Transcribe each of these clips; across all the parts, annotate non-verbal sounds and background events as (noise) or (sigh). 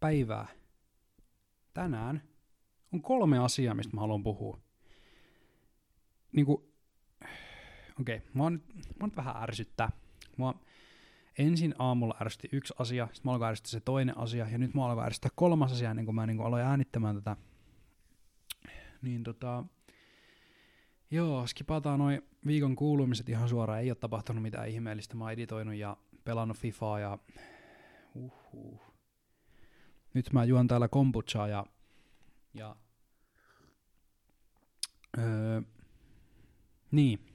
päivää tänään on kolme asiaa, mistä mä haluan puhua. Niinku, okei, okay, mä, oon, mä oon vähän ärsyttää. Mua ensin aamulla ärsytti yksi asia, sitten mä alkoin ärsyttää se toinen asia, ja nyt mä alkoin ärsyttää kolmas asia, niin kun mä niin aloin äänittämään tätä. Niin tota, joo, skipataan noin viikon kuulumiset ihan suoraan, ei ole tapahtunut mitään ihmeellistä, mä oon editoinut ja pelannut FIFAa ja uhuh. Nyt mä juon täällä kombuchaa ja, ja öö, niin,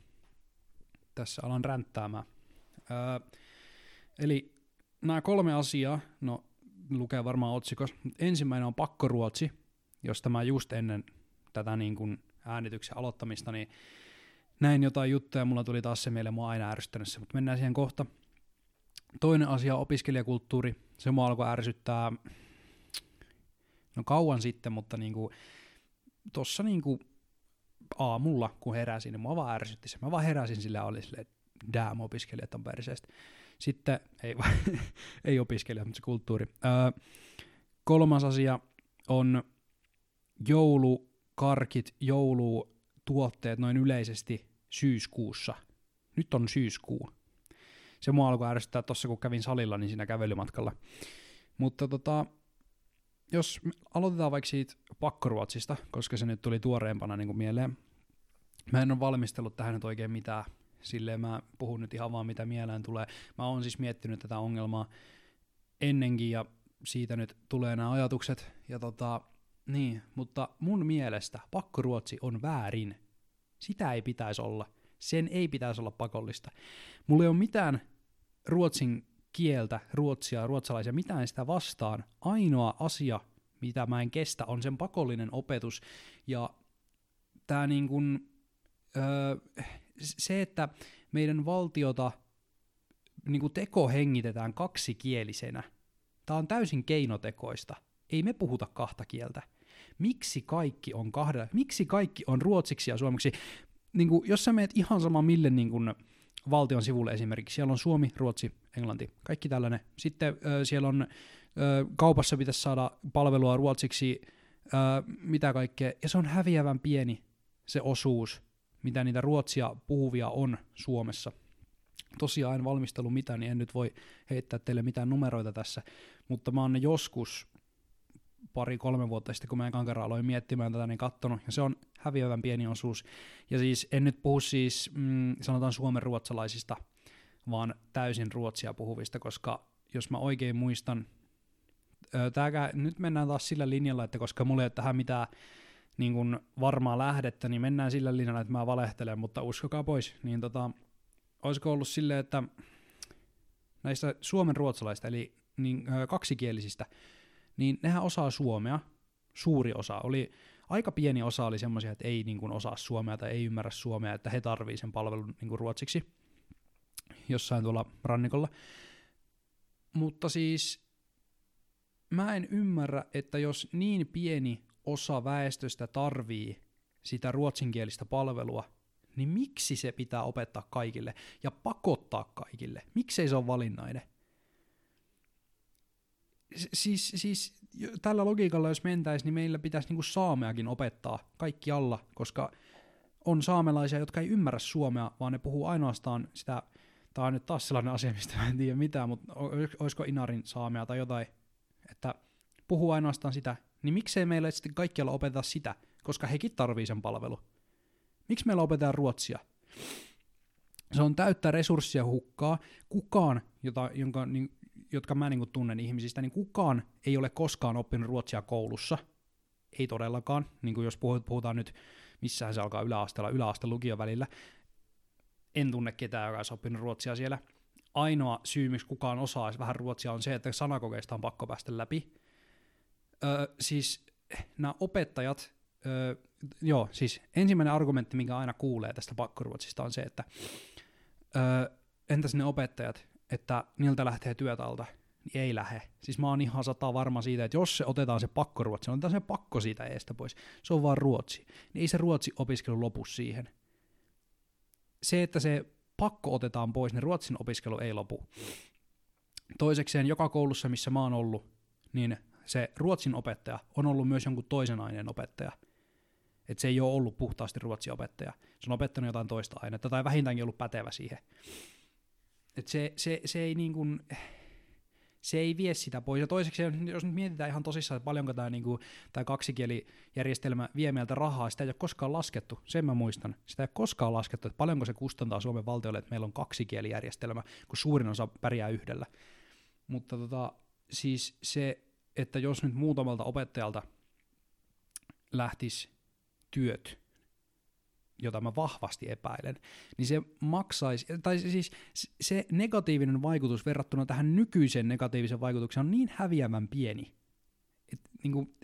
tässä alan ränttäämään. Öö, eli nämä kolme asiaa, no lukee varmaan otsikossa, ensimmäinen on pakkoruotsi, josta mä just ennen tätä niin kuin äänityksen aloittamista, niin näin jotain juttuja, mulla tuli taas se mieleen, mua aina ärsyttänyt se, mutta mennään siihen kohta. Toinen asia on opiskelijakulttuuri, se mua alkoi ärsyttää no kauan sitten, mutta niinku, tossa niinku aamulla, kun heräsin, niin mua vaan ärsytti se. Mä vaan heräsin sille ja oli silleen, damn, opiskelijat on perseestä. Sitten, ei, (laughs) ei opiskelijat, mutta se kulttuuri. Öö, kolmas asia on joulukarkit, joulutuotteet noin yleisesti syyskuussa. Nyt on syyskuu. Se mua alkoi ärsyttää tuossa, kun kävin salilla, niin siinä kävelymatkalla. Mutta tota, jos aloitetaan vaikka siitä pakkoruotsista, koska se nyt tuli tuoreempana niin kuin mieleen. Mä en ole valmistellut tähän nyt oikein mitään, silleen mä puhun nyt ihan vaan mitä mieleen tulee. Mä oon siis miettinyt tätä ongelmaa ennenkin ja siitä nyt tulee nämä ajatukset. Ja tota, niin, mutta mun mielestä pakkoruotsi on väärin. Sitä ei pitäisi olla. Sen ei pitäisi olla pakollista. Mulla ei ole mitään ruotsin kieltä, ruotsia, ruotsalaisia, mitään sitä vastaan. Ainoa asia, mitä mä en kestä, on sen pakollinen opetus. Ja tämä niin kuin, öö, se, että meidän valtiota niin kuin teko hengitetään kaksikielisenä, tämä on täysin keinotekoista. Ei me puhuta kahta kieltä. Miksi kaikki on kahdella? Miksi kaikki on ruotsiksi ja suomeksi? Niin kuin, jos sä meet ihan sama mille niin kuin, valtion sivulle esimerkiksi. Siellä on Suomi, Ruotsi, Englanti, kaikki tällainen. Sitten ö, siellä on, ö, kaupassa pitäisi saada palvelua ruotsiksi, ö, mitä kaikkea, ja se on häviävän pieni se osuus, mitä niitä ruotsia puhuvia on Suomessa. Tosiaan en valmistellut mitään, niin en nyt voi heittää teille mitään numeroita tässä, mutta mä oon joskus pari-kolme vuotta sitten, kun mä kankara aloin miettimään tätä, niin kattonut, ja se on häviävän pieni osuus. Ja siis en nyt puhu siis, mm, sanotaan suomen ruotsalaisista, vaan täysin ruotsia puhuvista, koska jos mä oikein muistan, tääkä, nyt mennään taas sillä linjalla, että koska mulla ei ole tähän mitään niin kun varmaa lähdettä, niin mennään sillä linjalla, että mä valehtelen, mutta uskokaa pois, niin tota, olisiko ollut silleen, että näistä suomen ruotsalaista, eli niin, kaksikielisistä, niin nehän osaa suomea, suuri osa. Oli, aika pieni osa oli semmoisia, että ei niin kuin, osaa suomea tai ei ymmärrä suomea, että he tarvii sen palvelun niin kuin, ruotsiksi jossain tuolla rannikolla. Mutta siis mä en ymmärrä, että jos niin pieni osa väestöstä tarvii sitä ruotsinkielistä palvelua, niin miksi se pitää opettaa kaikille ja pakottaa kaikille? Miksei se ole valinnainen? Siis, siis tällä logiikalla, jos mentäisiin, niin meillä pitäisi niinku saameakin opettaa kaikki alla, koska on saamelaisia, jotka ei ymmärrä suomea, vaan ne puhuu ainoastaan sitä, tämä on nyt taas sellainen asia, mistä mä en tiedä mitään, mutta olisiko Inarin saamea tai jotain, että puhuu ainoastaan sitä, niin miksei meillä sitten kaikkialla opeteta sitä, koska hekin tarvii sen palvelu. Miksi meillä opetetaan ruotsia? Se on täyttä resurssia hukkaa. Kukaan, jota, jonka, niin, jotka mä niin tunnen ihmisistä, niin kukaan ei ole koskaan oppinut ruotsia koulussa. Ei todellakaan, niin kuin jos puhutaan nyt, missään se alkaa yläasteella, yläaste lukion välillä. En tunne ketään, joka olisi oppinut ruotsia siellä. Ainoa syy, miksi kukaan osaa vähän ruotsia, on se, että sanakokeista on pakko päästä läpi. Öö, siis nämä opettajat, öö, joo, siis ensimmäinen argumentti, minkä aina kuulee tästä pakkoruotsista on se, että öö, entäs ne opettajat, että niiltä lähtee työt alta, niin ei lähe. Siis mä oon ihan sata varma siitä, että jos se otetaan se pakkoruotsi, otetaan se pakko siitä eestä pois, se on vaan ruotsi, niin ei se ruotsi opiskelu lopu siihen. Se, että se pakko otetaan pois, niin ruotsin opiskelu ei lopu. Toisekseen joka koulussa, missä mä oon ollut, niin se ruotsin opettaja on ollut myös jonkun toisen aineen opettaja. Että se ei ole ollut puhtaasti ruotsin opettaja. Se on opettanut jotain toista ainetta tai vähintäänkin ollut pätevä siihen. Et se, se, se ei niin kuin, se ei vie sitä pois. Ja toiseksi, jos nyt mietitään ihan tosissaan, että paljonko tämä, niinku, tämä kaksikielijärjestelmä vie meiltä rahaa, sitä ei ole koskaan laskettu, sen mä muistan. Sitä ei ole koskaan laskettu, että paljonko se kustantaa Suomen valtiolle, että meillä on kaksikielijärjestelmä, kun suurin osa pärjää yhdellä. Mutta tota, siis se, että jos nyt muutamalta opettajalta lähtisi työt, jota mä vahvasti epäilen, niin se maksaisi, tai siis se negatiivinen vaikutus verrattuna tähän nykyiseen negatiivisen vaikutukseen on niin häviävän pieni, että niin kuin,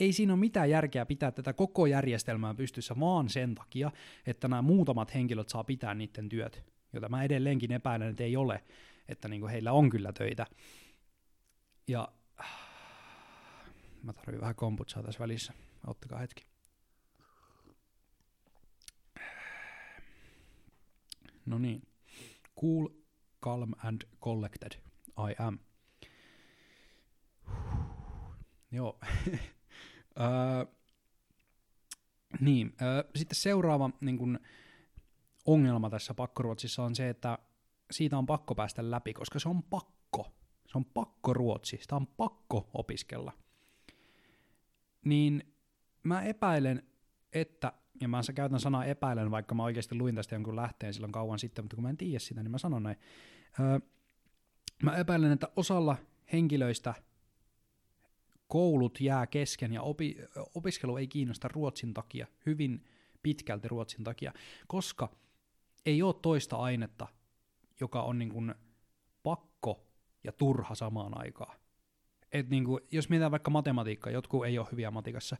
ei siinä ole mitään järkeä pitää tätä koko järjestelmää pystyssä vaan sen takia, että nämä muutamat henkilöt saa pitää niiden työt, jota mä edelleenkin epäilen, että ei ole, että niin kuin heillä on kyllä töitä. Ja mä tarvitsen vähän komputsaa tässä välissä, ottakaa hetki. No niin. Cool, calm and collected I am. Joo. (laughs) öö, niin, öö, sitten seuraava niin kun, ongelma tässä pakkoruotsissa on se, että siitä on pakko päästä läpi, koska se on pakko. Se on pakko ruotsi, sitä on pakko opiskella. Niin mä epäilen, että ja mä käytän sanaa epäilen, vaikka mä oikeasti luin tästä jonkun lähteen silloin kauan sitten, mutta kun mä en tiedä sitä, niin mä sanon näin. Öö, mä epäilen, että osalla henkilöistä koulut jää kesken ja opi, opiskelu ei kiinnosta ruotsin takia, hyvin pitkälti ruotsin takia, koska ei ole toista ainetta, joka on niin kuin pakko ja turha samaan aikaan. Et niin kuin, jos mietitään vaikka matematiikkaa, jotkut ei ole hyviä matikassa,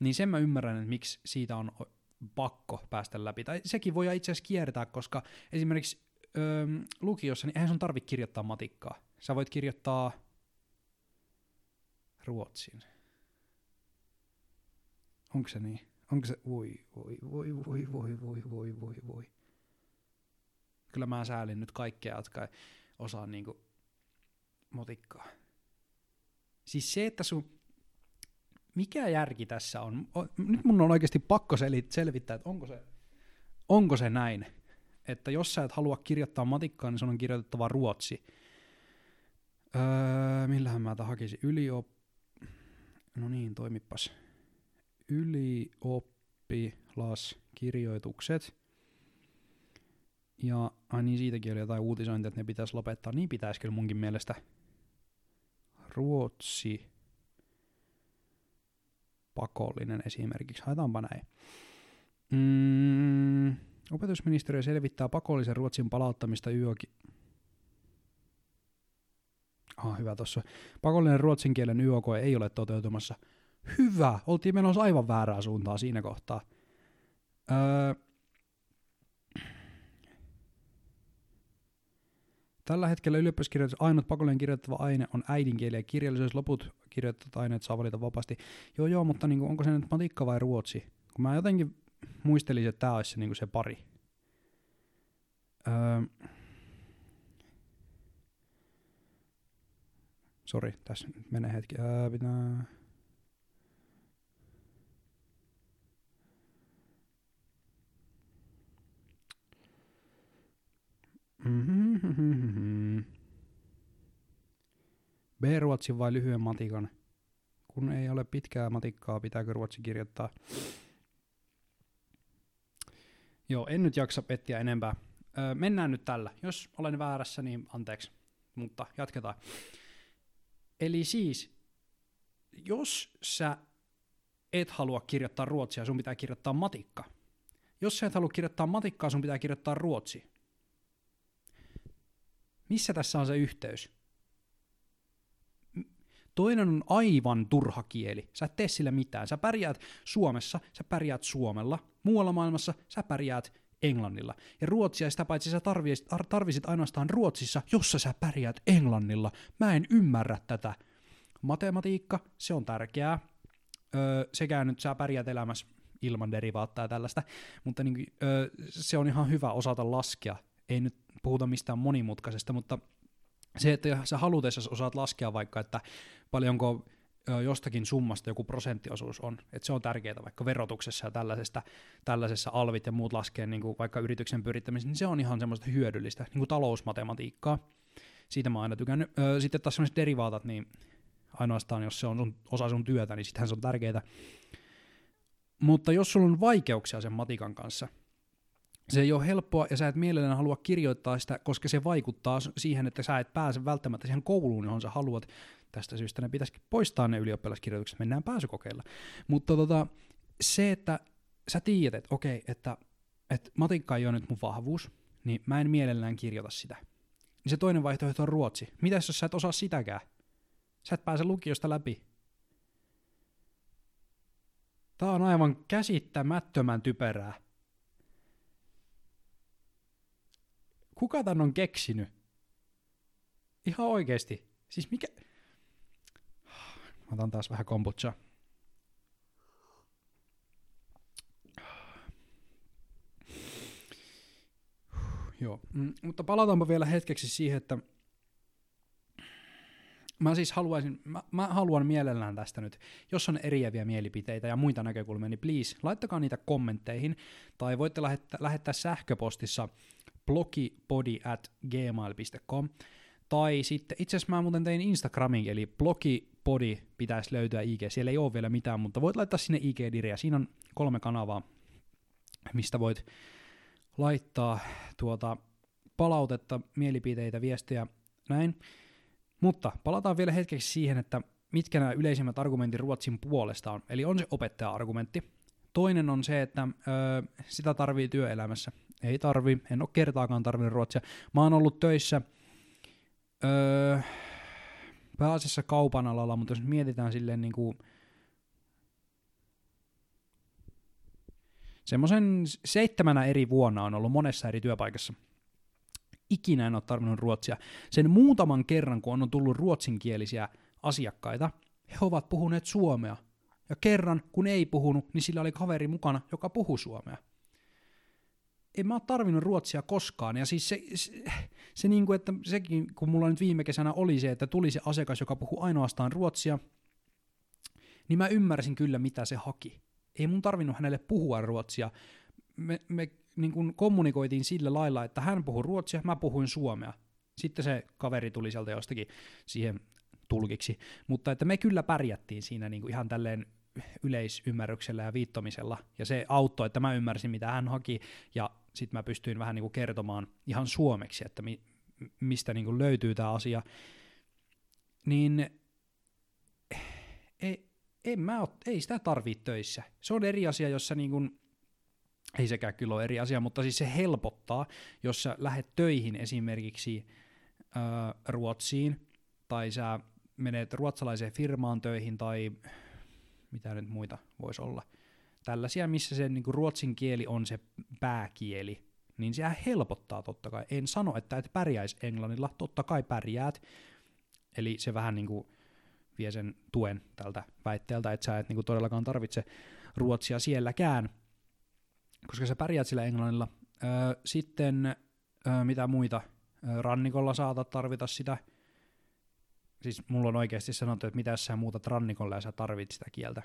niin sen mä ymmärrän, että miksi siitä on pakko päästä läpi. Tai sekin voi itse asiassa kiertää, koska esimerkiksi öö, lukiossa, niin eihän sun tarvitse kirjoittaa matikkaa. Sä voit kirjoittaa ruotsin. Onko se niin? Onko se, voi, voi, voi, voi, voi, voi, voi, voi, voi. Kyllä mä säälin nyt kaikkea, jotka osaa niinku motikkaa. Siis se, että sun mikä järki tässä on? Nyt mun on oikeasti pakko selvittää, että onko se, onko se näin, että jos sä et halua kirjoittaa matikkaa, niin sun on kirjoitettava ruotsi. Öö, millähän mä tämän hakisin? Yliop... No niin, toimipas. Ylioppilaskirjoitukset. Ja ai niin, siitäkin oli jotain uutisointia, että ne pitäisi lopettaa. Niin pitäisi kyllä munkin mielestä. Ruotsi pakollinen esimerkiksi. Haetaanpa näin. Mm, opetusministeriö selvittää pakollisen ruotsin palauttamista YOki. Ah, hyvä tuossa. Pakollinen ruotsin kielen YOK ei ole toteutumassa. Hyvä! Oltiin menossa aivan väärää suuntaa siinä kohtaa. Öö, Tällä hetkellä ylioppilaskirjoitus ainut pakollinen kirjoittava aine on äidinkieli ja kirjallisuus. Loput kirjoittavat aineet saa valita vapaasti. Joo, joo, mutta niin kuin, onko se nyt matikka vai ruotsi? Kun mä jotenkin muistelisin, että tämä olisi se, niin kuin se pari. Öö, Sori, tässä menee hetki. Öö, pitää... B-ruotsin vai lyhyen matikan? Kun ei ole pitkää matikkaa, pitääkö ruotsi kirjoittaa? Joo, en nyt jaksa pettiä enempää. Öö, mennään nyt tällä. Jos olen väärässä, niin anteeksi. Mutta jatketaan. Eli siis, jos sä et halua kirjoittaa ruotsia, sun pitää kirjoittaa matikka. Jos sä et halua kirjoittaa matikkaa, sun pitää kirjoittaa ruotsi. Missä tässä on se yhteys? Toinen on aivan turha kieli. Sä et tee sillä mitään. Sä pärjäät Suomessa, sä pärjäät Suomella. Muualla maailmassa sä pärjäät Englannilla. Ja ruotsia sitä paitsi sä tarvisit, tarvisit ainoastaan Ruotsissa, jossa sä pärjäät Englannilla. Mä en ymmärrä tätä. Matematiikka, se on tärkeää. Öö, sekään nyt sä pärjäät elämässä ilman derivaattaa ja tällaista, mutta niin, öö, se on ihan hyvä osata laskea. Ei nyt puhuta mistään monimutkaisesta, mutta se, että sä halutessa osaat laskea vaikka, että paljonko jostakin summasta joku prosenttiosuus on, että se on tärkeää vaikka verotuksessa ja tällaisesta, tällaisessa alvit ja muut laskee niin vaikka yrityksen pyrittämisessä, niin se on ihan semmoista hyödyllistä, niin kuin talousmatematiikkaa. Siitä mä aina tykännyt. Sitten taas semmoiset derivaatat, niin ainoastaan jos se on sun, osa sun työtä, niin sittenhän se on tärkeää. Mutta jos sulla on vaikeuksia sen matikan kanssa, se ei ole helppoa ja sä et mielellään halua kirjoittaa sitä, koska se vaikuttaa siihen, että sä et pääse välttämättä siihen kouluun, johon sä haluat. Tästä syystä ne pitäisi poistaa ne ylioppilaskirjoitukset, mennään pääsykokeilla. Mutta tota, se, että sä tiedät, että okei, että, että matikka ei ole nyt mun vahvuus, niin mä en mielellään kirjoita sitä. Niin se toinen vaihtoehto on ruotsi. Mitäs jos sä et osaa sitäkään? Sä et pääse lukiosta läpi. Tää on aivan käsittämättömän typerää. Kuka tän on keksinyt? Ihan oikeesti. Siis mikä... Mä otan taas vähän kombucha. Joo, mm, mutta palataanpa vielä hetkeksi siihen, että mä siis haluaisin, mä, mä haluan mielellään tästä nyt, jos on eriäviä mielipiteitä ja muita näkökulmia, niin please, laittakaa niitä kommentteihin, tai voitte lähettää, lähettää sähköpostissa blogipodi at gmail.com, tai sitten, itse asiassa mä muuten tein Instagramin, eli blogipodi pitäisi löytyä IG, siellä ei ole vielä mitään, mutta voit laittaa sinne IG-diriä, siinä on kolme kanavaa, mistä voit laittaa tuota palautetta, mielipiteitä, viestejä, näin. Mutta palataan vielä hetkeksi siihen, että mitkä nämä yleisimmät argumentit Ruotsin puolesta on. Eli on se opettaja-argumentti. Toinen on se, että öö, sitä tarvii työelämässä. Ei tarvi, en ole kertaakaan tarvinnut ruotsia. Mä oon ollut töissä öö, pääasiassa kaupan alalla, mutta jos mietitään silleen niin kuin semmoisen seitsemänä eri vuonna on ollut monessa eri työpaikassa – ikinä en ole tarvinnut ruotsia. Sen muutaman kerran, kun on tullut ruotsinkielisiä asiakkaita, he ovat puhuneet suomea. Ja kerran, kun ei puhunut, niin sillä oli kaveri mukana, joka puhuu suomea. En mä ole tarvinnut ruotsia koskaan. Ja siis se, se, se niin kuin, että sekin, kun mulla nyt viime kesänä oli se, että tuli se asiakas, joka puhuu ainoastaan ruotsia, niin mä ymmärsin kyllä, mitä se haki. Ei mun tarvinnut hänelle puhua ruotsia. Me, me niin kuin kommunikoitiin sillä lailla, että hän puhui ruotsia, mä puhuin suomea. Sitten se kaveri tuli sieltä jostakin siihen tulkiksi. Mutta että me kyllä pärjättiin siinä niin kuin ihan tälleen yleisymmärryksellä ja viittomisella. Ja se auttoi, että mä ymmärsin, mitä hän haki, ja sitten mä pystyin vähän niin kuin kertomaan ihan suomeksi, että mi, mistä niin kuin löytyy tämä asia. Niin ei, mä ot, ei sitä tarvii töissä. Se on eri asia, jossa niin kuin ei sekään kyllä ole eri asia, mutta siis se helpottaa, jos sä lähdet töihin esimerkiksi ö, Ruotsiin, tai sä menet ruotsalaiseen firmaan töihin, tai mitä nyt muita voisi olla. Tällaisia, missä se niin kuin ruotsin kieli on se pääkieli, niin se helpottaa totta kai. En sano, että et pärjäisi englannilla, totta kai pärjäät. Eli se vähän niin kuin vie sen tuen tältä väitteeltä, että sä et niin kuin todellakaan tarvitse ruotsia sielläkään, koska sä pärjäät sillä englannilla. Sitten mitä muita? Rannikolla saatat tarvita sitä. Siis mulla on oikeasti sanottu, että mitä sä muutat rannikolla ja sä tarvit sitä kieltä.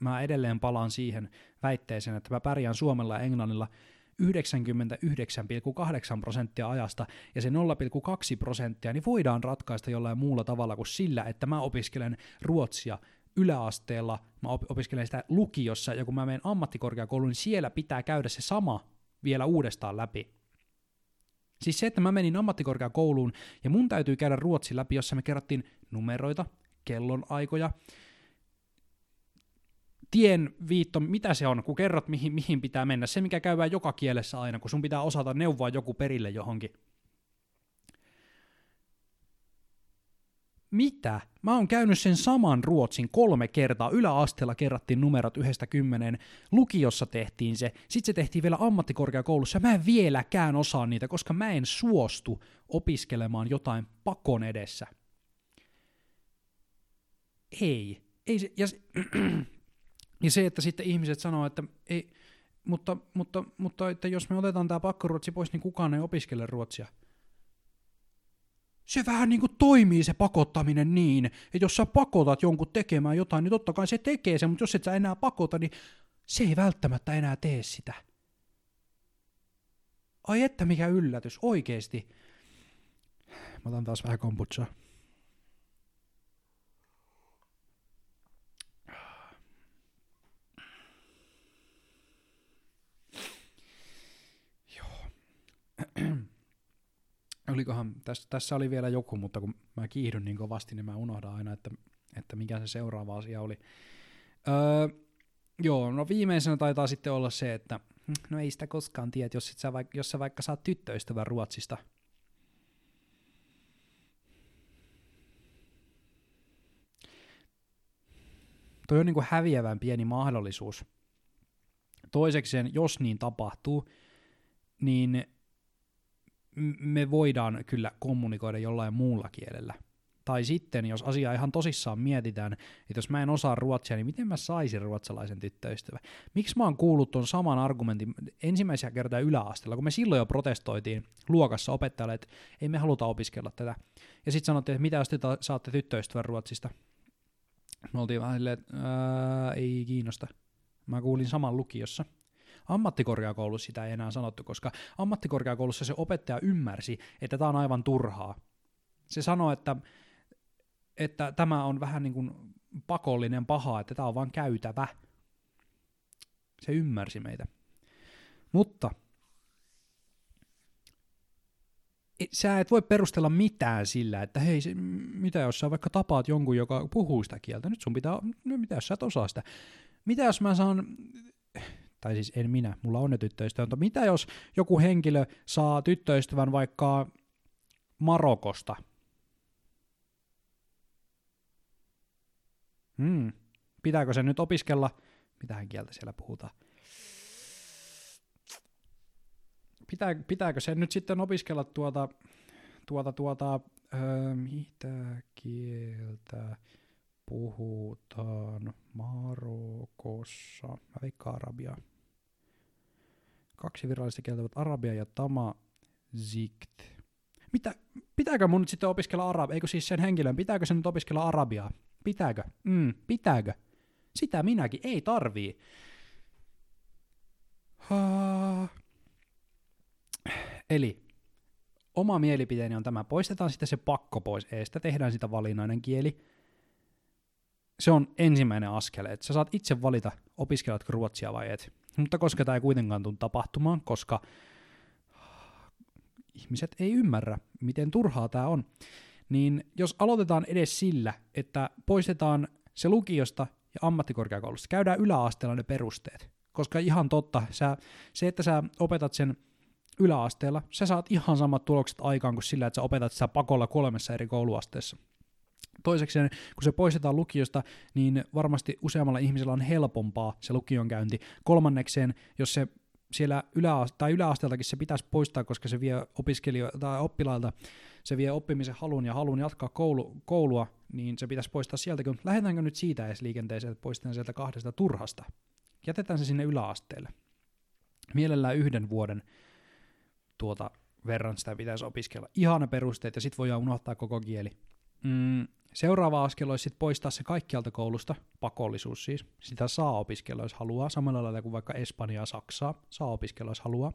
Mä edelleen palaan siihen väitteeseen, että mä pärjään suomella ja englannilla 99,8 prosenttia ajasta, ja se 0,2 prosenttia niin voidaan ratkaista jollain muulla tavalla kuin sillä, että mä opiskelen ruotsia yläasteella, mä opiskelen sitä lukiossa, ja kun mä menen ammattikorkeakouluun, niin siellä pitää käydä se sama vielä uudestaan läpi. Siis se, että mä menin ammattikorkeakouluun, ja mun täytyy käydä ruotsi läpi, jossa me kerrottiin numeroita, kellonaikoja, tien viitto, mitä se on, kun kerrot mihin, mihin pitää mennä. Se, mikä käydään joka kielessä aina, kun sun pitää osata neuvoa joku perille johonkin. Mitä? Mä oon käynyt sen saman ruotsin kolme kertaa. Yläasteella kerrattiin numerot yhdestä kymmeneen. Lukiossa tehtiin se. Sitten se tehtiin vielä ammattikorkeakoulussa. Mä en vieläkään osaa niitä, koska mä en suostu opiskelemaan jotain pakon edessä. Ei. ei se, ja, se, (clears throat) ja se, että sitten ihmiset sanoo, että ei, mutta, mutta, mutta että jos me otetaan tämä pakkoruotsi pois, niin kukaan ei opiskele ruotsia. Se vähän niin kuin toimii se pakottaminen niin, että jos sä pakotat jonkun tekemään jotain, niin totta kai se tekee sen, mutta jos et sä enää pakota, niin se ei välttämättä enää tee sitä. Ai että mikä yllätys, oikeesti. Mä otan taas vähän kombuchaa. (clears throat) olikohan, tässä, tässä oli vielä joku, mutta kun mä kiihdyn niin kovasti, niin mä unohdan aina, että, että mikä se seuraava asia oli. Öö, joo, no viimeisenä taitaa sitten olla se, että no ei sitä koskaan tiedä, jos, sit sä, vaikka, jos sä vaikka saat tyttöystävän Ruotsista. Toi on niin kuin häviävän pieni mahdollisuus. Toisekseen, jos niin tapahtuu, niin me voidaan kyllä kommunikoida jollain muulla kielellä. Tai sitten, jos asiaa ihan tosissaan mietitään, että jos mä en osaa ruotsia, niin miten mä saisin ruotsalaisen tyttöystävän? Miksi mä oon kuullut ton saman argumentin ensimmäisiä kertaa yläasteella, kun me silloin jo protestoitiin luokassa opettajalle, että ei me haluta opiskella tätä. Ja sitten sanottiin, että mitä jos te saatte tyttöystävän Ruotsista? Me oltiin vähän silleen, että ei kiinnosta. Mä kuulin saman lukiossa. Ammattikorkeakoulussa sitä ei enää sanottu, koska ammattikorkeakoulussa se opettaja ymmärsi, että tämä on aivan turhaa. Se sanoi, että, että tämä on vähän niin kuin pakollinen paha, että tämä on vain käytävä. Se ymmärsi meitä. Mutta sä et voi perustella mitään sillä, että hei, se, mitä jos sä vaikka tapaat jonkun, joka puhuu sitä kieltä, nyt sun pitää, mitä jos sä et osaa sitä. Mitä jos mä saan tai siis en minä, mulla on ne tyttöystävät, mutta mitä jos joku henkilö saa tyttöystävän vaikka Marokosta? Hmm. Pitääkö se nyt opiskella? Mitähän kieltä siellä puhutaan? Pitää, pitääkö se nyt sitten opiskella tuota, tuota, tuota, öö, mitä kieltä puhutaan Marokossa? Mä veikkaan arabiaa. Kaksi virallista kieltä ovat arabia ja tama zikt. Mitä, pitääkö mun nyt sitten opiskella arabia? Eikö siis sen henkilön, pitääkö sen nyt opiskella arabiaa? Pitääkö? Mm, pitääkö? Sitä minäkin, ei tarvii. Ha. Eli oma mielipiteeni on tämä. Poistetaan sitten se pakko pois eestä, tehdään sitä valinnainen kieli. Se on ensimmäinen askel, että sä saat itse valita, opiskeletko ruotsia vai et. Mutta koska tämä ei kuitenkaan tule tapahtumaan, koska ihmiset ei ymmärrä, miten turhaa tämä on, niin jos aloitetaan edes sillä, että poistetaan se lukiosta ja ammattikorkeakoulusta, käydään yläasteella ne perusteet, koska ihan totta, sä, se, että sä opetat sen yläasteella, sä saat ihan samat tulokset aikaan kuin sillä, että sä opetat sitä pakolla kolmessa eri kouluasteessa. Toisekseen, kun se poistetaan lukiosta, niin varmasti useammalla ihmisellä on helpompaa se lukion käynti. Kolmannekseen, jos se siellä yläaste- tai yläasteeltakin se pitäisi poistaa, koska se vie opiskelijoilta tai oppilailta, se vie oppimisen halun ja halun jatkaa koulu, koulua, niin se pitäisi poistaa sieltäkin. Lähdetäänkö nyt siitä edes liikenteeseen, että poistetaan sieltä kahdesta turhasta? Jätetään se sinne yläasteelle. Mielellään yhden vuoden tuota verran sitä pitäisi opiskella. Ihana perusteet, ja sitten voidaan unohtaa koko kieli. Mm, Seuraava askel olisi sitten poistaa se kaikkialta koulusta, pakollisuus siis. Sitä saa opiskella, jos haluaa, samalla lailla kuin vaikka Espanjaa, Saksaa, saa opiskella, jos haluaa.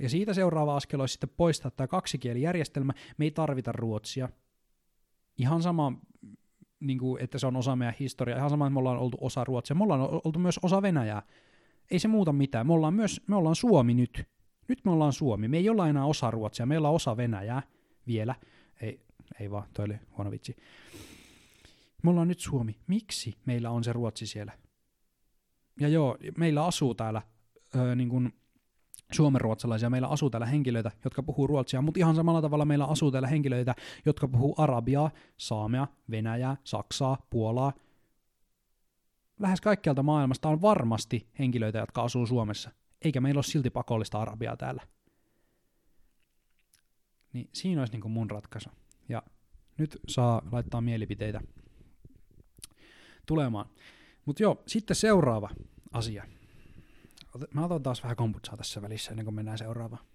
Ja siitä seuraava askel olisi sitten poistaa tämä kaksikielijärjestelmä. Me ei tarvita ruotsia. Ihan sama, niin kuin, että se on osa meidän historiaa. Ihan sama, että me ollaan oltu osa ruotsia. Me ollaan oltu myös osa Venäjää. Ei se muuta mitään. Me ollaan myös, me ollaan Suomi nyt. Nyt me ollaan Suomi. Me ei olla enää osa ruotsia. Me ollaan osa Venäjää vielä. Ei, ei vaan, toi oli huono vitsi. Me ollaan nyt Suomi. Miksi meillä on se Ruotsi siellä? Ja joo, meillä asuu täällä öö, niin kuin suomenruotsalaisia, meillä asuu täällä henkilöitä, jotka puhuu ruotsia, mutta ihan samalla tavalla meillä asuu täällä henkilöitä, jotka puhuu arabiaa, saamea, venäjää, saksaa, puolaa. Lähes kaikkialta maailmasta on varmasti henkilöitä, jotka asuu Suomessa, eikä meillä ole silti pakollista arabiaa täällä. Niin siinä olisi niin mun ratkaisu. Ja nyt saa laittaa mielipiteitä tulemaan. Mutta joo, sitten seuraava asia. Mä otan taas vähän komputsaa tässä välissä ennen kuin mennään seuraavaan.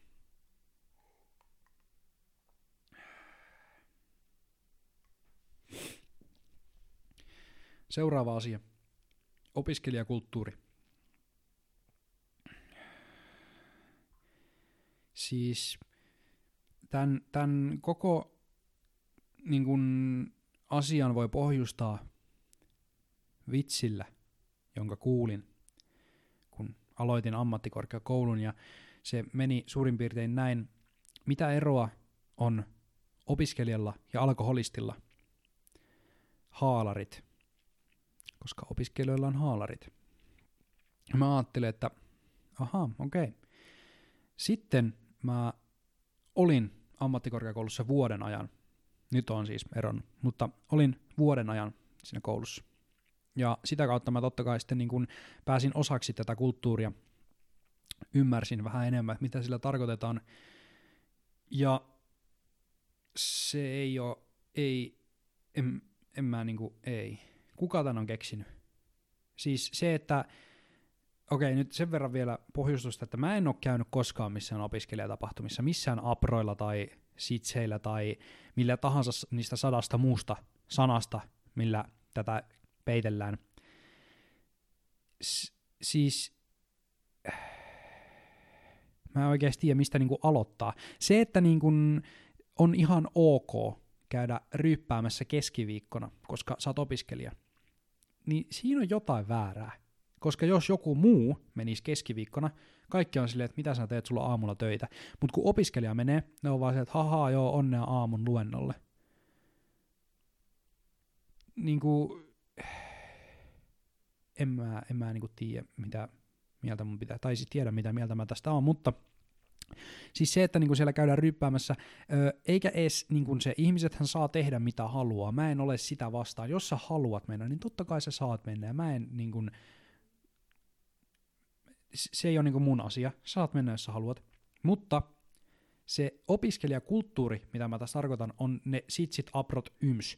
Seuraava asia. Opiskelijakulttuuri. Siis tämän, tämän koko niin kun, asian voi pohjustaa vitsillä, jonka kuulin, kun aloitin ammattikorkeakoulun, ja se meni suurin piirtein näin. Mitä eroa on opiskelijalla ja alkoholistilla? Haalarit. Koska opiskelijoilla on haalarit. Mä ajattelin, että aha, okei. Okay. Sitten mä olin ammattikorkeakoulussa vuoden ajan. Nyt on siis eron, mutta olin vuoden ajan siinä koulussa. Ja sitä kautta mä totta kai sitten niin kun pääsin osaksi tätä kulttuuria, ymmärsin vähän enemmän, mitä sillä tarkoitetaan. Ja se ei ole, ei, en, en mä niinku, ei. Kuka tän on keksinyt? Siis se, että okei, nyt sen verran vielä pohjustusta, että mä en ole käynyt koskaan missään opiskelijatapahtumissa, missään aproilla tai sitseillä tai millä tahansa niistä sadasta muusta sanasta, millä tätä peitellään. S- siis mä en oikeasti tiedä, mistä niinku aloittaa. Se, että niinku on ihan ok käydä ryyppäämässä keskiviikkona, koska sä oot opiskelija, niin siinä on jotain väärää. Koska jos joku muu menisi keskiviikkona, kaikki on silleen, että mitä sä teet, sulla aamulla töitä. Mutta kun opiskelija menee, ne on vaan silleen, että hahaa, joo, onnea aamun luennolle. Niin kuin, en mä, en mä niin kuin tiedä, mitä mieltä mun pitää, tai siis tiedä, mitä mieltä mä tästä on, mutta Siis se, että niinku siellä käydään ryppäämässä, eikä edes niinku se, ihmisethän saa tehdä mitä haluaa. Mä en ole sitä vastaan. Jos sä haluat mennä, niin totta kai sä saat mennä. Ja mä en niinku, se ei ole niinku mun asia. Saat mennä, jos sä haluat. Mutta se opiskelijakulttuuri, mitä mä tässä tarkoitan, on ne sitsit, aprot, yms,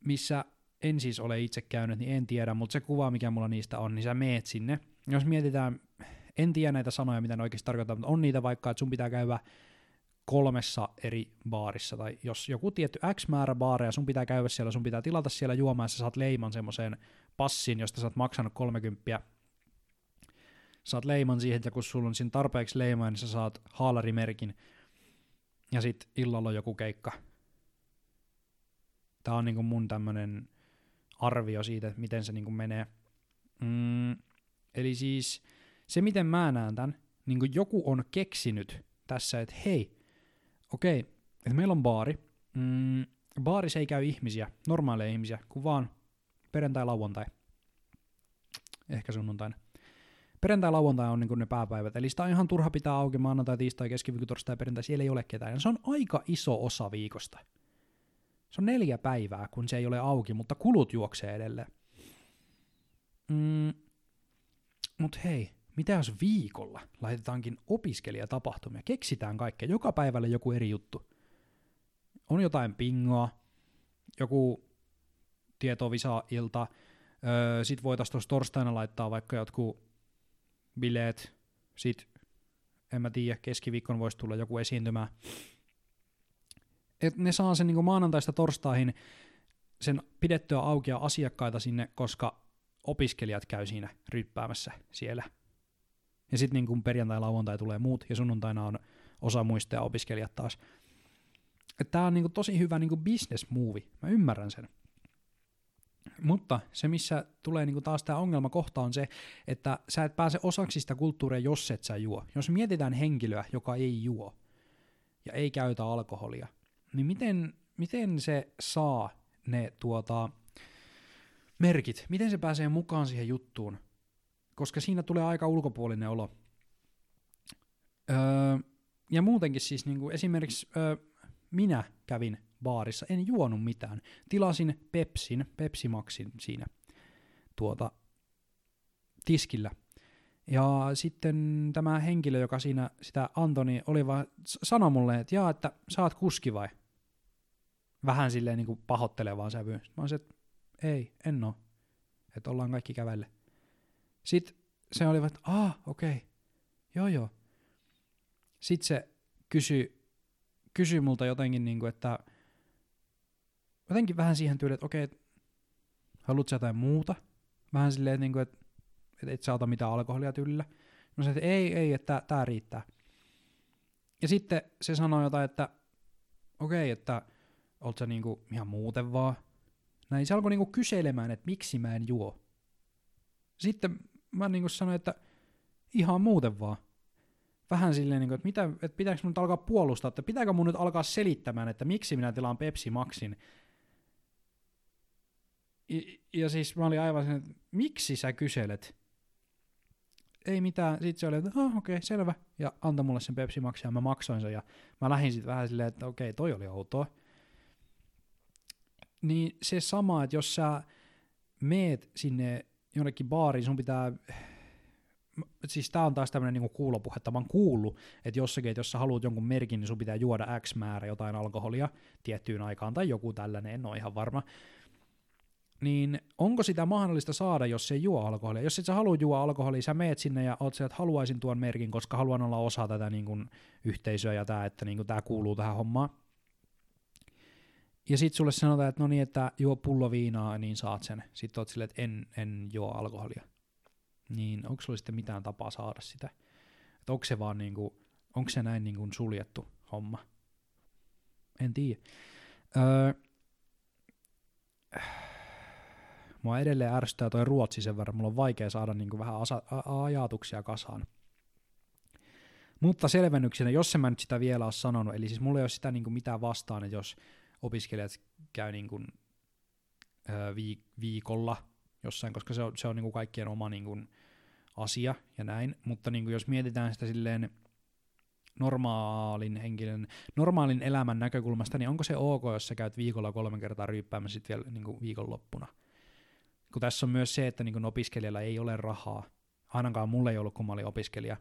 missä en siis ole itse käynyt, niin en tiedä, mutta se kuva, mikä mulla niistä on, niin sä meet sinne. Jos mietitään, en tiedä näitä sanoja, mitä ne oikeasti tarkoittaa, mutta on niitä vaikka, että sun pitää käydä kolmessa eri baarissa, tai jos joku tietty X määrä baareja, sun pitää käydä siellä, sun pitää tilata siellä juomaan, sä saat leiman semmoiseen passin, josta sä oot maksanut 30 saat leiman siihen, ja kun sulla on siinä tarpeeksi leimaa, niin sä saat haalarimerkin, ja sit illalla on joku keikka. Tää on niinku mun tämmönen arvio siitä, miten se niinku menee. Mm, eli siis se, miten mä näen tämän, niin joku on keksinyt tässä, että hei, okei, okay, että meillä on baari. Mm, baarissa ei käy ihmisiä, normaaleja ihmisiä, kuin vaan perjantai-lauantai. Ehkä sunnuntaina. Perjantai-lauantai on niin ne pääpäivät, eli sitä on ihan turha pitää auki maanantai, tiistai, keskiviikko, torstai, perjantai, siellä ei ole ketään. Ja se on aika iso osa viikosta. Se on neljä päivää, kun se ei ole auki, mutta kulut juoksee edelleen. Mm, mut hei, mitä jos viikolla laitetaankin opiskelijatapahtumia? Keksitään kaikkea, joka päivälle joku eri juttu. On jotain pingoa, joku tietovisa-ilta, öö, sit voitaisiin tuossa torstaina laittaa vaikka jotkut bileet, sit en mä tiedä, keskiviikkon voisi tulla joku esiintymä. Et ne saa sen niin maanantaista torstaihin sen pidettyä auki ja asiakkaita sinne, koska opiskelijat käy siinä ryppäämässä siellä – ja sitten niin perjantai, lauantai tulee muut, ja sunnuntaina on osa muista ja opiskelijat taas. Tämä on niin tosi hyvä niin business move, mä ymmärrän sen. Mutta se, missä tulee niin taas tämä ongelma kohta on se, että sä et pääse osaksi sitä kulttuuria, jos et sä juo. Jos mietitään henkilöä, joka ei juo ja ei käytä alkoholia, niin miten, miten se saa ne tuota, merkit, miten se pääsee mukaan siihen juttuun, koska siinä tulee aika ulkopuolinen olo. Öö, ja muutenkin siis niin esimerkiksi öö, minä kävin baarissa, en juonut mitään. Tilasin Pepsin, Pepsi Maxin siinä tuota, tiskillä. Ja sitten tämä henkilö, joka siinä sitä Antoni oli vaan, sanoi mulle, että jaa, että saat kuski vai? Vähän silleen niin kuin pahoittelevaan sävyyn. Mä olisin, että ei, en oo. Että ollaan kaikki kävelle. Sitten se oli, että ah, okei, okay. joo joo. Sitten se kysyi, kysyi multa jotenkin, niin kuin, että jotenkin vähän siihen tyyliin, että okei, okay, Haluatko jotain muuta? Vähän silleen, että, niinku, että, että et sä ota mitään alkoholia tyylillä. Mä sanoin, että ei, ei, että tää riittää. Ja sitten se sanoi jotain, että okei, okay, että oot sä niinku ihan muuten vaan. Näin se alkoi niinku kyselemään, että miksi mä en juo. Sitten mä niinku sanoin, että ihan muuten vaan. Vähän silleen, niinku, että, mitä, että pitääkö mun nyt alkaa puolustaa, että pitääkö mun nyt alkaa selittämään, että miksi minä tilaan Pepsi Maxin. Ja, siis mä olin aivan sen, että miksi sä kyselet? Ei mitään. Sitten se oli, että ah, okei, okay, selvä. Ja anta mulle sen Pepsi Max ja mä maksoin sen. Ja mä lähdin sitten vähän silleen, että okei, okay, toi oli outoa. Niin se sama, että jos sä meet sinne jonnekin baariin, sun pitää siis tää on taas tämmönen niinku kuulopuhetta, mä oon kuullut, että jossakin, että jos sä haluat jonkun merkin, niin sun pitää juoda X määrä jotain alkoholia tiettyyn aikaan, tai joku tällainen, en ole ihan varma. Niin onko sitä mahdollista saada, jos se juo alkoholia? Jos et sä halua juo alkoholia, sä meet sinne ja oot että haluaisin tuon merkin, koska haluan olla osa tätä niin kuin, yhteisöä ja tää, että niin kuin, tää kuuluu tähän hommaan. Ja sit sulle sanotaan, että no niin, että juo pullo viinaa, niin saat sen. Sitten oot silleen, että en, en juo alkoholia niin onko sulla sitten mitään tapaa saada sitä? Että onko se vaan niinku, onko se näin niinku suljettu homma? En tiedä. Öö, mua edelleen ärsyttää toi ruotsi sen verran, mulla on vaikea saada niinku vähän asa- a- ajatuksia kasaan. Mutta selvennyksenä, jos en mä nyt sitä vielä ole sanonut, eli siis mulla ei ole sitä niinku mitään vastaan, että jos opiskelijat käy niinku, öö, viikolla jossain, koska se on, se on niinku kaikkien oma niinku asia ja näin, mutta niinku jos mietitään sitä silleen normaalin henkilön, normaalin elämän näkökulmasta, niin onko se ok, jos sä käyt viikolla kolme kertaa ryyppäämässä sitten vielä niinku viikonloppuna? Kun tässä on myös se, että niinku opiskelijalla ei ole rahaa, ainakaan mulle ei ollut, kun mä olin opiskelija,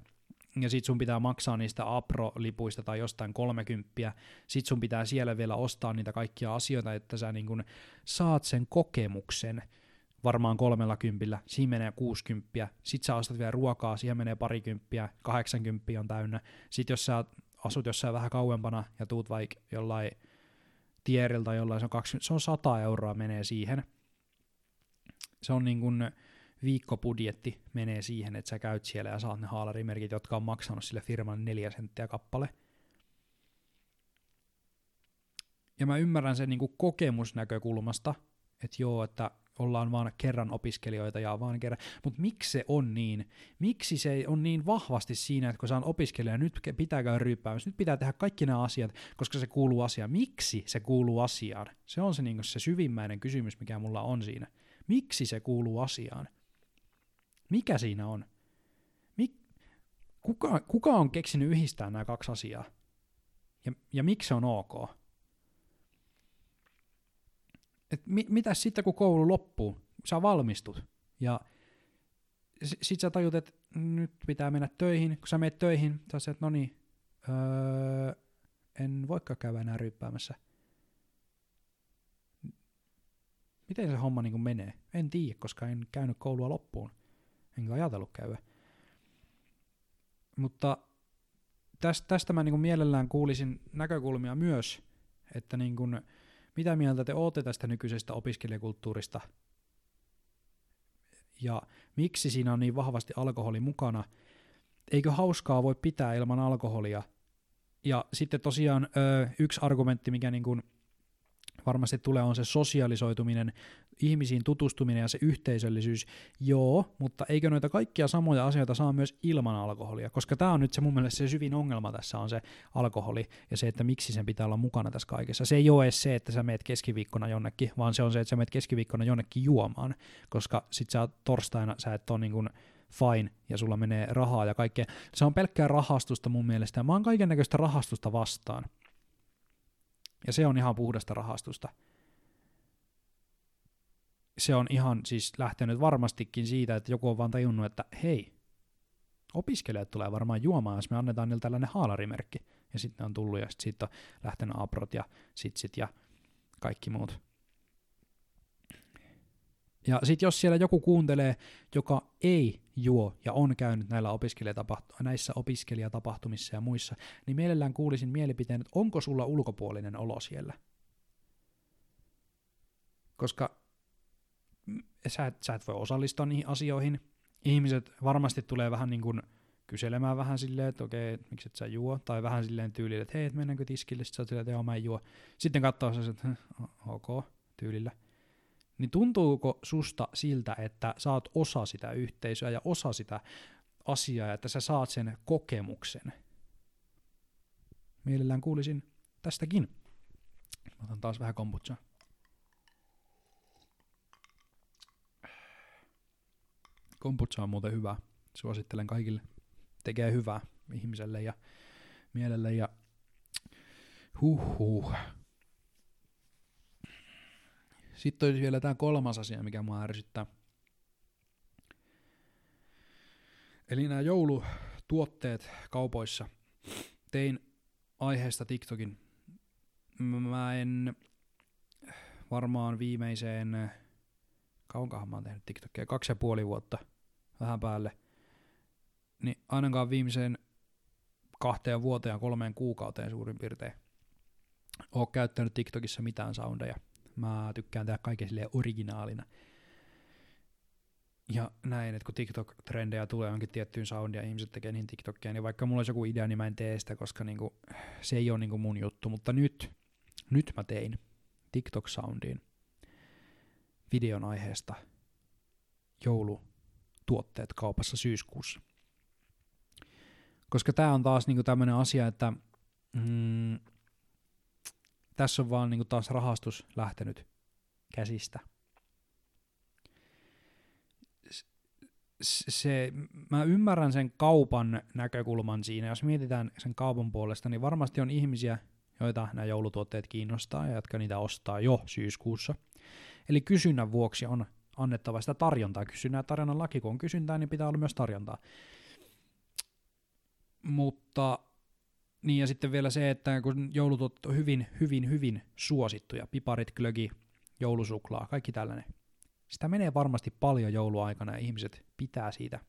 ja sit sun pitää maksaa niistä Apro-lipuista tai jostain kolmekymppiä, sit sun pitää siellä vielä ostaa niitä kaikkia asioita, että sä niin saat sen kokemuksen, varmaan kolmella kympillä, siinä menee 60, sit sä ostat vielä ruokaa, siihen menee parikymppiä, 80 on täynnä, sit jos sä asut jossain vähän kauempana ja tuut vaikka jollain tieriltä jollain, se on, 20, se on 100 euroa menee siihen. Se on niin kuin viikkobudjetti menee siihen, että sä käyt siellä ja saat ne haalarimerkit, jotka on maksanut sille firman neljä senttiä kappale. Ja mä ymmärrän sen niin kuin kokemusnäkökulmasta, että joo, että ollaan vaan kerran opiskelijoita ja vaan kerran. Mutta miksi se on niin? Miksi se on niin vahvasti siinä, että kun sä on opiskelija, nyt pitää käydä ryyppäämässä, nyt pitää tehdä kaikki nämä asiat, koska se kuuluu asiaan. Miksi se kuuluu asiaan? Se on se, niin se syvimmäinen kysymys, mikä mulla on siinä. Miksi se kuuluu asiaan? Mikä siinä on? Mik, kuka, kuka on keksinyt yhdistää nämä kaksi asiaa? Ja, ja miksi se on ok? et mi, mitä sitten kun koulu loppuu, sä valmistut ja sit sä tajut, että nyt pitää mennä töihin, kun sä menet töihin, sä että no niin, öö, en voikaan käydä enää ryppäämässä. Miten se homma niin menee? En tiedä, koska en käynyt koulua loppuun. Enkä ajatellut käydä. Mutta tästä, tästä mä niin mielellään kuulisin näkökulmia myös, että niin kuin, mitä mieltä te olette tästä nykyisestä opiskelijakulttuurista? Ja miksi siinä on niin vahvasti alkoholi mukana? Eikö hauskaa voi pitää ilman alkoholia? Ja sitten tosiaan yksi argumentti, mikä niin kuin varmasti tulee, on se sosialisoituminen, ihmisiin tutustuminen ja se yhteisöllisyys. Joo, mutta eikö noita kaikkia samoja asioita saa myös ilman alkoholia? Koska tämä on nyt se mun mielestä se syvin ongelma tässä on se alkoholi ja se, että miksi sen pitää olla mukana tässä kaikessa. Se ei ole edes se, että sä meet keskiviikkona jonnekin, vaan se on se, että sä meet keskiviikkona jonnekin juomaan, koska sit sä torstaina sä et ole niin kuin fine, ja sulla menee rahaa ja kaikkea. Se on pelkkää rahastusta mun mielestä, ja mä oon kaiken näköistä rahastusta vastaan. Ja se on ihan puhdasta rahastusta. Se on ihan siis lähtenyt varmastikin siitä, että joku on vaan tajunnut, että hei, opiskelijat tulee varmaan juomaan, jos me annetaan niille tällainen haalarimerkki. Ja sitten on tullut ja sitten siitä on lähtenyt aprot ja sitsit ja kaikki muut. Ja sitten jos siellä joku kuuntelee, joka ei juo ja on käynyt näillä opiskelijatapahtu- näissä opiskelijatapahtumissa ja muissa, niin mielellään kuulisin mielipiteen, että onko sulla ulkopuolinen olo siellä. Koska sä et, sä et voi osallistua niihin asioihin. Ihmiset varmasti tulee vähän niin kuin kyselemään vähän silleen, että okei, okay, miksi et sä juo, tai vähän silleen tyylillä, että hei, et mennäänkö tiskille, sitten sä oot että joo, mä en juo. Sitten katsoo se, että ok, tyylillä. Niin tuntuuko susta siltä, että sä oot osa sitä yhteisöä ja osa sitä asiaa, että sä saat sen kokemuksen? Mielellään kuulisin tästäkin. Mä otan taas vähän kombuchaa. Kombucha on muuten hyvä. Suosittelen kaikille. Tekee hyvää ihmiselle ja mielelle ja huh. Sitten olisi vielä tämä kolmas asia, mikä mua ärsyttää. Eli nämä joulutuotteet kaupoissa. Tein aiheesta TikTokin. Mä en varmaan viimeiseen, kauankohan mä oon tehnyt TikTokia, kaksi ja puoli vuotta, vähän päälle, niin ainakaan viimeiseen kahteen vuoteen ja kolmeen kuukauteen suurin piirtein ole käyttänyt TikTokissa mitään soundeja. Mä tykkään tehdä kaiken silleen originaalina. Ja näin, että kun TikTok-trendejä tulee jonkin tiettyyn soundia ihmiset tekee niin TikTokia, niin vaikka mulla olisi joku idea, niin mä en tee sitä, koska niinku, se ei ole niinku mun juttu. Mutta nyt, nyt mä tein TikTok-soundiin videon aiheesta joulutuotteet kaupassa syyskuussa. Koska tämä on taas niinku tämmöinen asia, että mm, tässä on vaan niinku taas rahastus lähtenyt käsistä. Se, mä ymmärrän sen kaupan näkökulman siinä. Jos mietitään sen kaupan puolesta, niin varmasti on ihmisiä, joita nämä joulutuotteet kiinnostaa ja jotka niitä ostaa jo syyskuussa. Eli kysynnän vuoksi on annettava sitä tarjontaa. Kysynnän tarjonnan laki, kun on kysyntää, niin pitää olla myös tarjontaa. Mutta niin ja sitten vielä se, että kun joulut on hyvin, hyvin, hyvin suosittuja, piparit, glögi, joulusuklaa, kaikki tällainen. Sitä menee varmasti paljon jouluaikana ja ihmiset pitää siitä.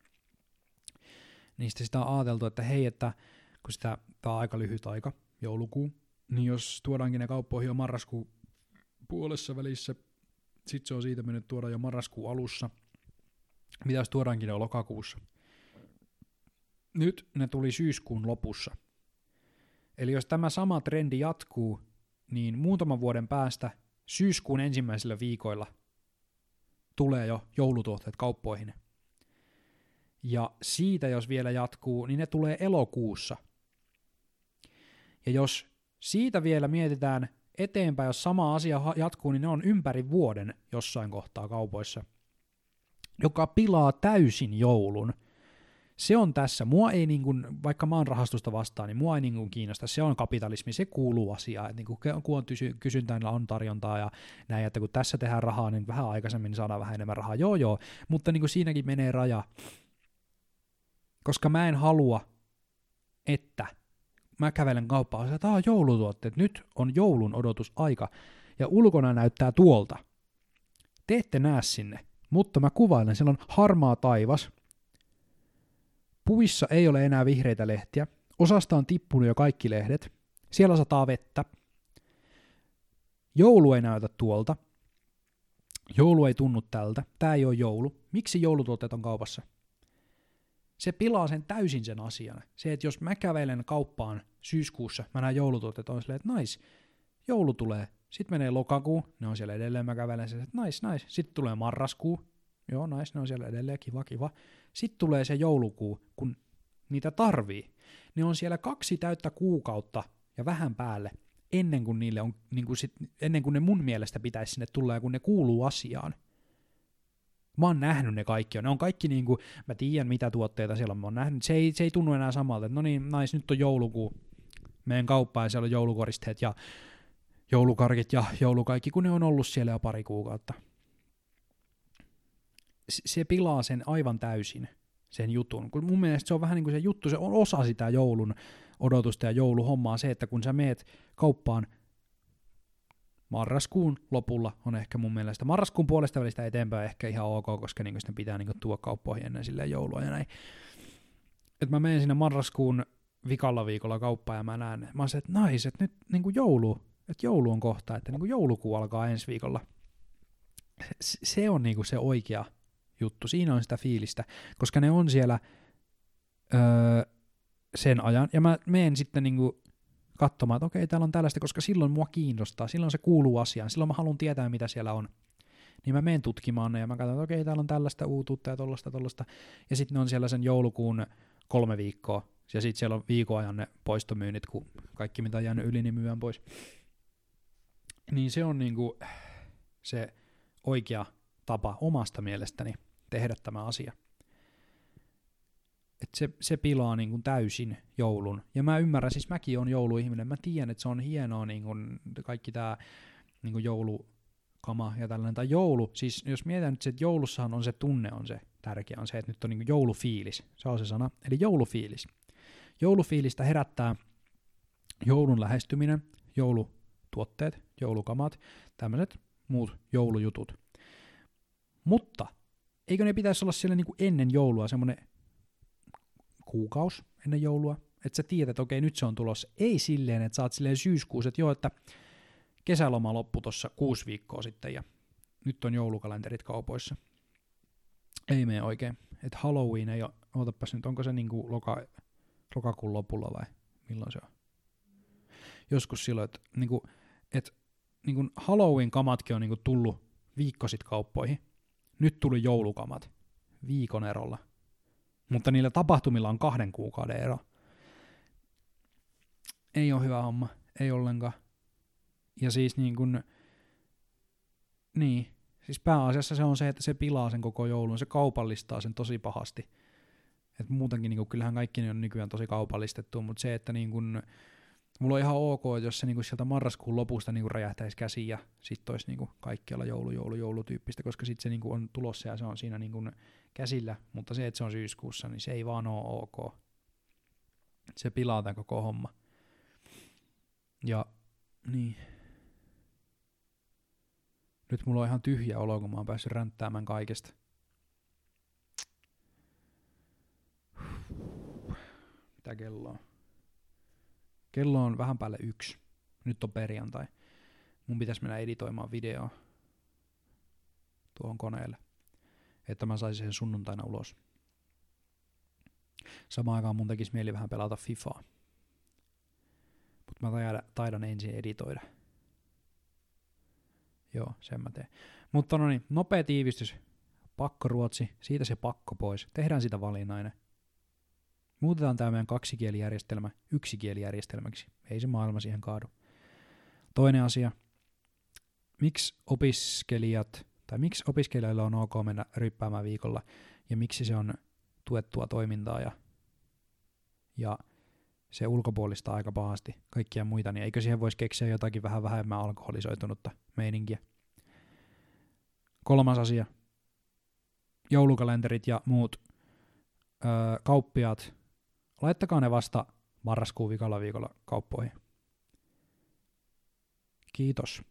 Niin sitten sitä on ajateltu, että hei, että kun sitä, tämä on aika lyhyt aika, joulukuu, niin jos tuodaankin ne kauppoihin jo marraskuun puolessa välissä, sitten se on siitä mennyt tuoda jo marraskuun alussa, mitä jos tuodaankin jo lokakuussa. Nyt ne tuli syyskuun lopussa – Eli jos tämä sama trendi jatkuu, niin muutaman vuoden päästä syyskuun ensimmäisillä viikoilla tulee jo joulutuotteet kauppoihin. Ja siitä jos vielä jatkuu, niin ne tulee elokuussa. Ja jos siitä vielä mietitään eteenpäin, jos sama asia jatkuu, niin ne on ympäri vuoden jossain kohtaa kaupoissa, joka pilaa täysin joulun – se on tässä. Mua ei, niin kuin, vaikka mä oon rahastusta vastaan, niin mua ei niin kuin kiinnosta. Se on kapitalismi, se kuuluu asiaan. Niin kun on kysyntää, on tarjontaa ja näin, että kun tässä tehdään rahaa, niin vähän aikaisemmin saadaan vähän enemmän rahaa. Joo, joo, mutta niin kuin siinäkin menee raja. Koska mä en halua, että mä kävelen kauppaan, että tämä joulutuotteet, nyt on joulun odotusaika, ja ulkona näyttää tuolta. Te ette näe sinne, mutta mä kuvailen, siellä on harmaa taivas, Puissa ei ole enää vihreitä lehtiä. Osasta on tippunut jo kaikki lehdet. Siellä sataa vettä. Joulu ei näytä tuolta. Joulu ei tunnu tältä. Tämä ei ole joulu. Miksi joulutuotteet on kaupassa? Se pilaa sen täysin sen asian. Se, että jos mä kävelen kauppaan syyskuussa, mä näen joulutuotteet, on silleen, että nais, joulu tulee. Sitten menee lokakuu, ne on siellä edelleen, mä kävelen sen, että nais, nais. Sitten tulee marraskuu, joo, nais, ne on siellä edelleen, kiva, kiva. Sitten tulee se joulukuu, kun niitä tarvii. Ne on siellä kaksi täyttä kuukautta ja vähän päälle ennen kuin, niille on, niin kuin sit, ennen kuin ne mun mielestä pitäisi sinne tulla ja kun ne kuuluu asiaan. Mä oon nähnyt ne kaikki. Ne on kaikki niin kuin, mä tiedän mitä tuotteita siellä on. Mä oon nähnyt. Se ei, se ei tunnu enää samalta. No niin, nais, nyt on joulukuu. Meen kauppaan ja siellä on joulukoristeet ja joulukarkit ja joulukaikki, kun ne on ollut siellä jo pari kuukautta se pilaa sen aivan täysin, sen jutun. Kun mun mielestä se on vähän niin kuin se juttu, se on osa sitä joulun odotusta ja jouluhommaa se, että kun sä meet kauppaan marraskuun lopulla on ehkä mun mielestä, marraskuun puolesta välistä eteenpäin ehkä ihan ok, koska niin sitä pitää niin tuoda kauppoihin ennen silleen joulua ja näin. Et mä menen sinne marraskuun vikalla viikolla kauppaan ja mä näen, mä oon se, että naiset, nyt niin kuin joulu, että joulu on kohta, että niin kuin joulukuu alkaa ensi viikolla – se on niinku se oikea juttu. Siinä on sitä fiilistä, koska ne on siellä öö, sen ajan. Ja mä menen sitten niinku katsomaan, että okei, täällä on tällaista, koska silloin mua kiinnostaa, silloin se kuuluu asiaan, silloin mä haluan tietää, mitä siellä on. Niin mä menen tutkimaan ne ja mä katson, että okei, täällä on tällaista uutuutta ja tollasta, tollasta. Ja sitten ne on siellä sen joulukuun kolme viikkoa, ja sitten siellä on viikon ajan ne poistomyynnit, kun kaikki mitä on jäänyt yli, niin myydään pois. Niin se on niinku se oikea tapa omasta mielestäni tehdä tämä asia. Et se, se pilaa niin kuin täysin joulun. Ja mä ymmärrän, siis mäkin on jouluihminen, mä tiedän, että se on hienoa niin kuin kaikki tämä niin kuin joulukama ja tällainen. Tai joulu, siis jos mietitään nyt se, että joulussahan on se tunne on se tärkeä, on se, että nyt on niin kuin joulufiilis, se on se sana, eli joulufiilis. Joulufiilistä herättää joulun lähestyminen, joulutuotteet, joulukamat, tämmöiset muut joulujutut. Mutta eikö ne pitäisi olla siellä niin kuin ennen joulua semmoinen kuukaus ennen joulua, että sä tiedät, että okei, nyt se on tulossa. Ei silleen, että sä oot silleen syyskuussa, että joo, että kesäloma loppu tuossa kuusi viikkoa sitten ja nyt on joulukalenterit kaupoissa. Ei mene oikein. Että Halloween ei ole, ootapas nyt, onko se niinku loka, lokakuun lopulla vai milloin se on? Joskus silloin, että niinku, et, niinku Halloween-kamatkin on niinku tullut viikko sitten kauppoihin. Nyt tuli joulukamat viikon erolla mutta niillä tapahtumilla on kahden kuukauden ero. Ei ole hyvä homma, ei ollenkaan. Ja siis niin kuin, niin, siis pääasiassa se on se, että se pilaa sen koko joulun, se kaupallistaa sen tosi pahasti. Et muutenkin niin kuin, kyllähän kaikki on nykyään tosi kaupallistettu, mutta se, että niin kuin, mulla on ihan ok, jos se niin kuin sieltä marraskuun lopusta niin kuin räjähtäisi käsiin ja sitten olisi niin kuin kaikkialla joulu, joulu, joulu tyyppistä, koska sitten se niin kuin on tulossa ja se on siinä niin kuin käsillä, mutta se, että se on syyskuussa, niin se ei vaan ole ok. Se pilaa tämän koko homma. Ja niin. Nyt mulla on ihan tyhjä olo, kun mä oon päässyt ränttäämään kaikesta. Mitä kello on? Kello on vähän päälle yksi. Nyt on perjantai. Mun pitäisi mennä editoimaan videoa tuohon koneelle että mä saisin sen sunnuntaina ulos. Samaan aikaan mun tekisi mieli vähän pelata FIFAa. Mutta mä taidan, taidan ensin editoida. Joo, sen mä teen. Mutta no niin, nopea tiivistys. Pakko ruotsi, siitä se pakko pois. Tehdään sitä valinnainen. Muutetaan tämä meidän kaksikielijärjestelmä yksikielijärjestelmäksi. Ei se maailma siihen kaadu. Toinen asia. Miksi opiskelijat tai miksi opiskelijoilla on ok mennä ryppäämään viikolla, ja miksi se on tuettua toimintaa, ja, ja se ulkopuolista aika pahasti kaikkia muita, niin eikö siihen voisi keksiä jotakin vähän vähemmän alkoholisoitunutta meininkiä. Kolmas asia. Joulukalenterit ja muut öö, kauppiaat, laittakaa ne vasta marraskuun viikolla viikolla kauppoihin. Kiitos.